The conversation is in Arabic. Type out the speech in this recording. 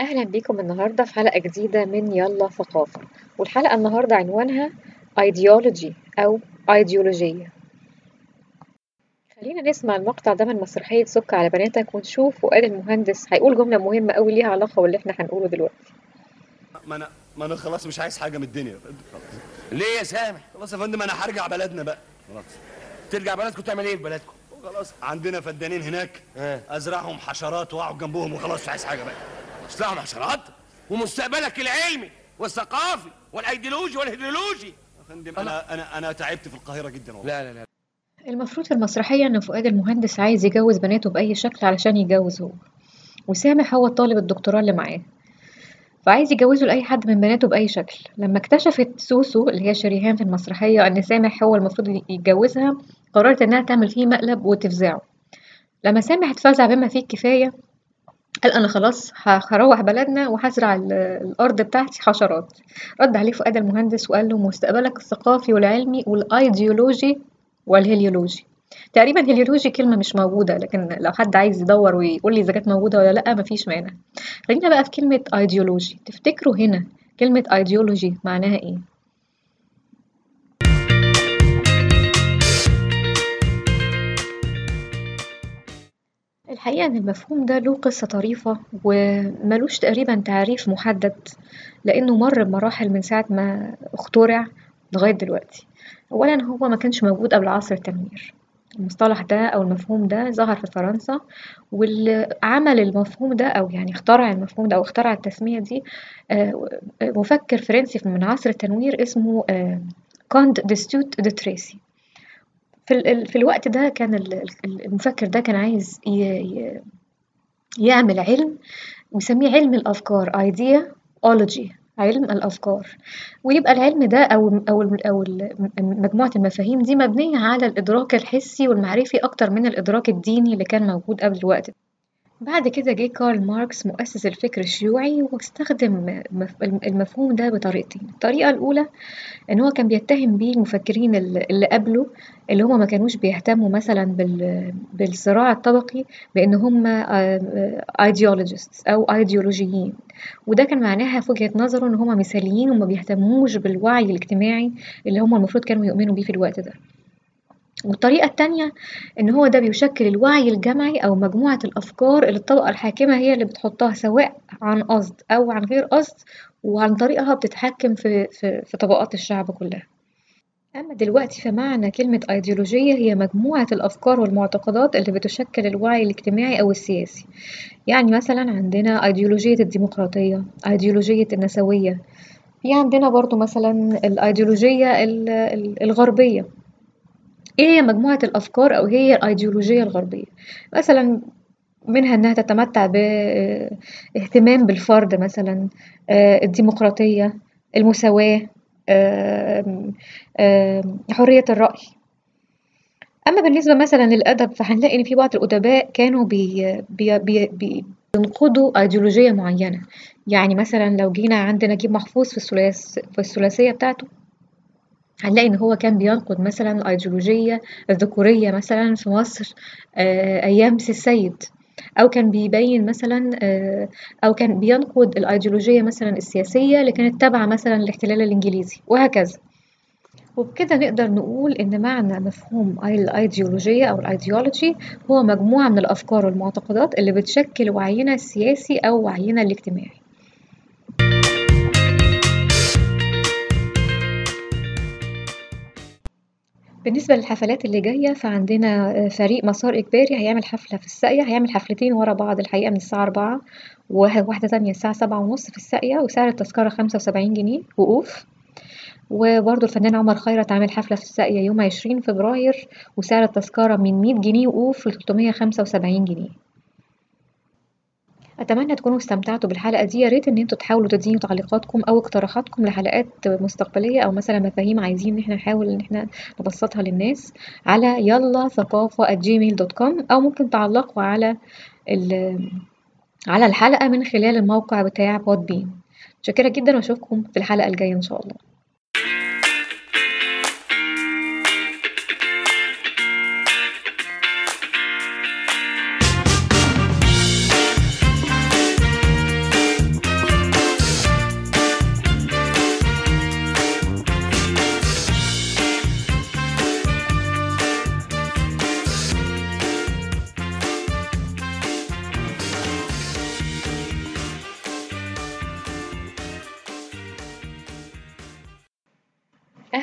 أهلا بيكم النهاردة في حلقة جديدة من يلا ثقافة. والحلقة النهاردة عنوانها ideology أو أيديولوجية خلينا نسمع المقطع ده من مسرحية سك على بناتك ونشوف فؤاد المهندس هيقول جملة مهمة أوي ليها علاقة باللي إحنا هنقوله دلوقتي. ما أنا ما أنا خلاص مش عايز حاجة من الدنيا. خلاص ليه يا سامح؟ خلاص يا فندم أنا هرجع بلدنا بقى. خلاص. ترجع بلدكم تعمل إيه في بلدكم؟ خلاص عندنا فدانين هناك. آه. أزرعهم حشرات واقعد جنبهم وخلاص مش عايز حاجة بقى. اصلحوا حشرات ومستقبلك العلمي والثقافي والأيديولوجي والهيدرولوجي. يا فندم أنا أنا أنا تعبت في القاهرة جدا والله. لا لا لا. المفروض في المسرحية إن فؤاد المهندس عايز يجوز بناته بأي شكل علشان يتجوز هو وسامح هو الطالب الدكتوراه اللي معاه. فعايز يجوزه لأي حد من بناته بأي شكل. لما اكتشفت سوسو اللي هي شريهان في المسرحية إن سامح هو المفروض يتجوزها قررت إنها تعمل فيه مقلب وتفزعه. لما سامح اتفزع بما فيه الكفاية قال أنا خلاص هروح بلدنا وهزرع ال- الأرض بتاعتي حشرات. رد عليه فؤاد المهندس وقال له مستقبلك الثقافي والعلمي والأيديولوجي والهيليولوجي. تقريبا هيليولوجي كلمة مش موجودة لكن لو حد عايز يدور ويقول لي إذا كانت موجودة ولا لأ مفيش مانع. خلينا بقى في كلمة أيديولوجي. تفتكروا هنا كلمة أيديولوجي معناها إيه؟ الحقيقة إن المفهوم ده له قصة طريفة وملوش تقريبا تعريف محدد لأنه مر بمراحل من ساعة ما اخترع لغاية دلوقتي. أولا هو ما كانش موجود قبل عصر التنوير المصطلح ده أو المفهوم ده ظهر في فرنسا واللي عمل المفهوم ده أو يعني اخترع المفهوم ده أو اخترع التسمية دي آه، مفكر فرنسي من عصر التنوير اسمه آه، كونت ديستوت دي تريسي. في, في الوقت ده كان ال- ال- المفكر ده كان عايز يعمل علم ويسميه علم الأفكار ideology علم الأفكار ويبقى العلم ده أو أو أو مجموعة المفاهيم دي مبنية على الإدراك الحسي والمعرفي أكتر من الإدراك الديني اللي كان موجود قبل الوقت ده. بعد كده جه كارل ماركس مؤسس الفكر الشيوعي واستخدم مف- المفهوم ده بطريقتين. الطريقة الأولى إن هو كان بيتهم بيه المفكرين اللي قبله اللي هما ما كانوش بيهتموا مثلا بال بالصراع الطبقي بإن هما ideologists أو أيديولوجيين وده كان معناها في وجهة نظره إن هما مثاليين وما بيهتموش بالوعي الاجتماعي اللي هما المفروض كانوا يؤمنوا بيه في الوقت ده. والطريقة التانية إن هو ده بيشكل الوعي الجمعي أو مجموعة الأفكار اللي الطبقة الحاكمة هي اللي بتحطها سواء عن قصد أو عن غير قصد وعن طريقها بتتحكم في, في, في طبقات الشعب كلها. أما دلوقتي فمعنى كلمة أيديولوجية هي مجموعة الأفكار والمعتقدات اللي بتشكل الوعي الاجتماعي أو السياسي. يعني مثلا عندنا أيديولوجية الديمقراطية أيديولوجية النسوية. في عندنا برضو مثلا الأيديولوجية ال- ال- الغربية. إيه هي مجموعة الأفكار أو هي الأيديولوجية الغربية؟ مثلا منها إنها تتمتع باهتمام بالفرد مثلا آه، الديمقراطية المساواة آم، حرية الرأي. أما بالنسبة مثلا للأدب فهنلاقي إن في بعض الأدباء كانوا بي بي بي بي بينقدوا أيديولوجية معينة. يعني مثلا لو جينا عند نجيب محفوظ في في الثلاثية بتاعته هنلاقي إن هو كان بينقد مثلا الأيديولوجية الذكورية مثلا في مصر آه، أيام سي السيد. أو كان بيبين مثلا آه، أو كان بينقد الأيديولوجية مثلا السياسية اللي كانت تابعة مثلا للاحتلال الإنجليزي وهكذا. وبكده نقدر نقول إن معنى مفهوم الأيديولوجية أو الأيديولوجي هو مجموعة من الأفكار والمعتقدات اللي بتشكل وعينا السياسي أو وعينا الاجتماعي. بالنسبة للحفلات اللي جاية فعندنا آه، فريق مسار إجباري هيعمل حفلة في الساقية هيعمل حفلتين ورا بعض الحقيقة من الساعة أربعة وواحدة تانية الساعة سبعة ونص في الساقية وسعر التذكرة خمسة وسبعين جنيه وقوف. وبرضه الفنان عمر خيرت عامل حفلة في الساقية يوم عشرين فبراير وسعر التذكرة من مية جنيه وقوف لتلتمية خمسة وسبعين جنيه. أتمنى تكونوا استمتعتوا بالحلقة دي. يا ريت إن أنتوا تحاولوا تدينوا تعليقاتكم أو اقتراحاتكم لحلقات مستقبلية أو مثلا مفاهيم عايزين إن إحنا نحاول إن إحنا نبسطها للناس على يلا ثقافة Gmail dot com أو ممكن تعلقوا على على الحلقة من خلال الموقع بتاع Podbean متشكرة جدا وأشوفكم في الحلقة الجاية إن شاء الله.